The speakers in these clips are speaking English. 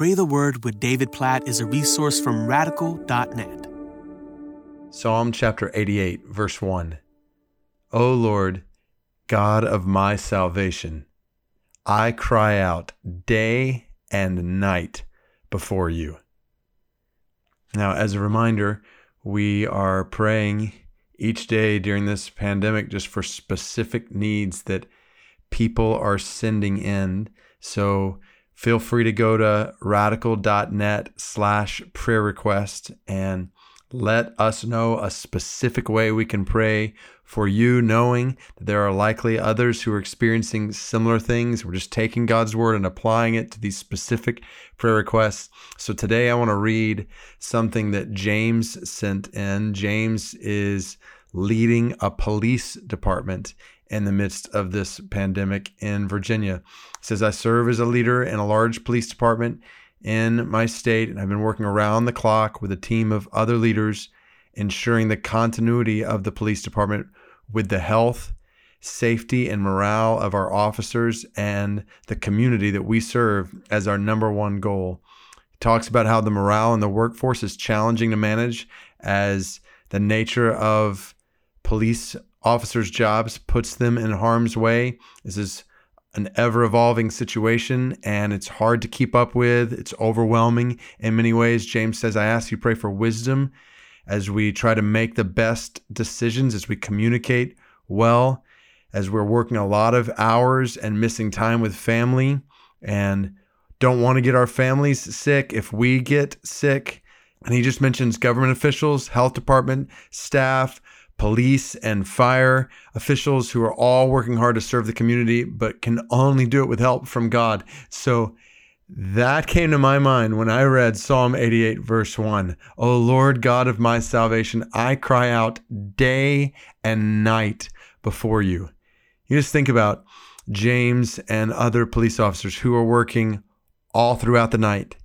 Pray the Word with David Platt is a resource from radical.net. Psalm chapter 88, verse 1. O Lord, God of my salvation, I cry out day and night before you. Now, as a reminder, we are praying each day during this pandemic just for specific needs that people are sending in. So feel free to go to radical.net slash prayer request and let us know a specific way we can pray for you, knowing that there are likely others who are experiencing similar things. We're just taking God's word and applying it to these specific prayer requests. So today I want to read something that James sent in. James is leading a police department in the midst of this pandemic in Virginia. He says, I serve as a leader in a large police department in my state, and I've been working around the clock with a team of other leaders, ensuring the continuity of the police department with the health, safety, and morale of our officers and the community that we serve as our number one goal. He talks about how the morale in the workforce is challenging to manage as the nature of police officers' jobs puts them in harm's way. This is an ever evolving situation and it's hard to keep up with. It's overwhelming in many ways. James says, I ask you pray for wisdom as we try to make the best decisions, as we communicate well, as we're working a lot of hours and missing time with family and don't want to get our families sick if we get sick. And he just mentions government officials, health department staff, police and fire officials who are all working hard to serve the community, but can only do it with help from God. So that came to my mind when I read Psalm 88, verse 1. O Lord God of my salvation, I cry out day and night before you. You just think about James and other police officers who are working all throughout the night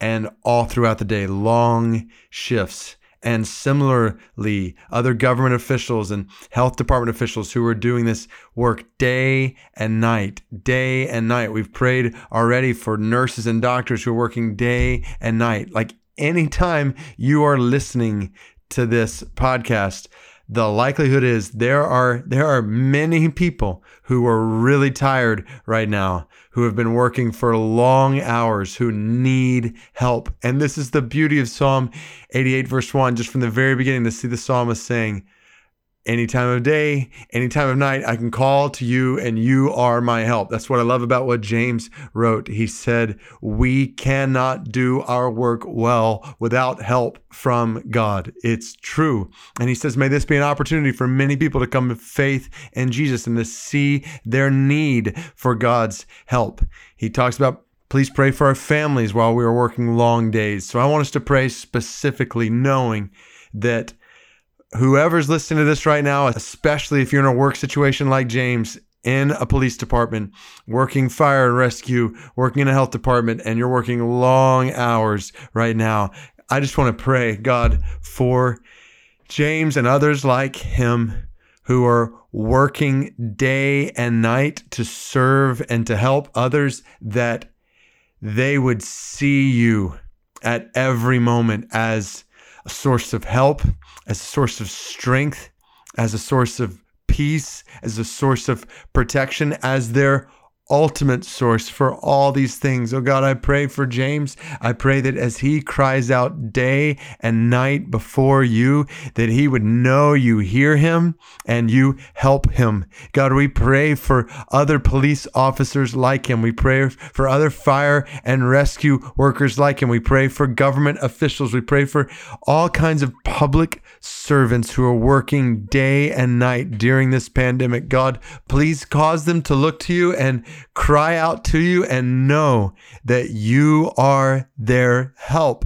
and all throughout the day, long shifts and similarly, other government officials and health department officials who are doing this work day and night, day and night. We've prayed already for nurses and doctors who are working day and night. Like anytime you are listening to this podcast, the likelihood is there are there are many people who are really tired right now who have been working for long hours who need help. And this is the beauty of psalm 88 verse 1 just from the very beginning to see the psalmist saying any time of day, any time of night, I can call to you and you are my help. That's what I love about what James wrote. He said, We cannot do our work well without help from God. It's true. And he says, May this be an opportunity for many people to come to faith in Jesus and to see their need for God's help. He talks about Please pray for our families while we are working long days. So I want us to pray specifically, knowing that whoever's listening to this right now, especially if you're in a work situation like James in a police department, working fire and rescue, working in a health department, and you're working long hours right now, I just want to pray, God, for James and others like him who are working day and night to serve and to help others, that they would see you at every moment as source of help, as a source of strength, as a source of peace, as a source of protection, as their ultimate source for all these things. Oh God, I pray for James. I pray that as he cries out day and night before you, that he would know you hear him and you help him. God, we pray for other police officers like him. We pray for other fire and rescue workers like him. We pray for government officials. We pray for all kinds of public servants who are working day and night during this pandemic. God, please cause them to look to you and cry out to you and know that you are their help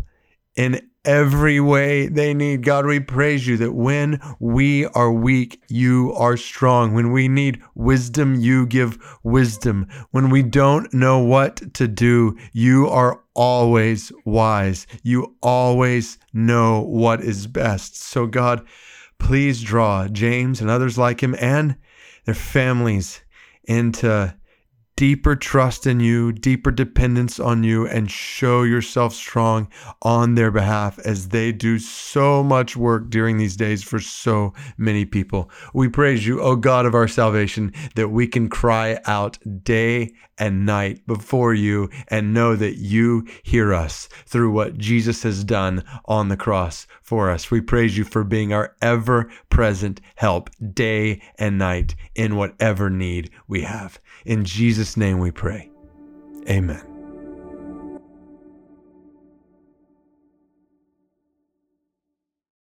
in every way they need. God, we praise you that when we are weak, you are strong. When we need wisdom, you give wisdom. When we don't know what to do, you are always wise. You always know what is best. So, God, please draw James and others like him and their families into deeper trust in you, deeper dependence on you, and show yourself strong on their behalf as they do so much work during these days for so many people. We praise you, O God of our salvation, that we can cry out day and night before you and know that you hear us through what Jesus has done on the cross for us. We praise you for being our ever present help day and night in whatever need we have. In Jesus' name we pray. Amen.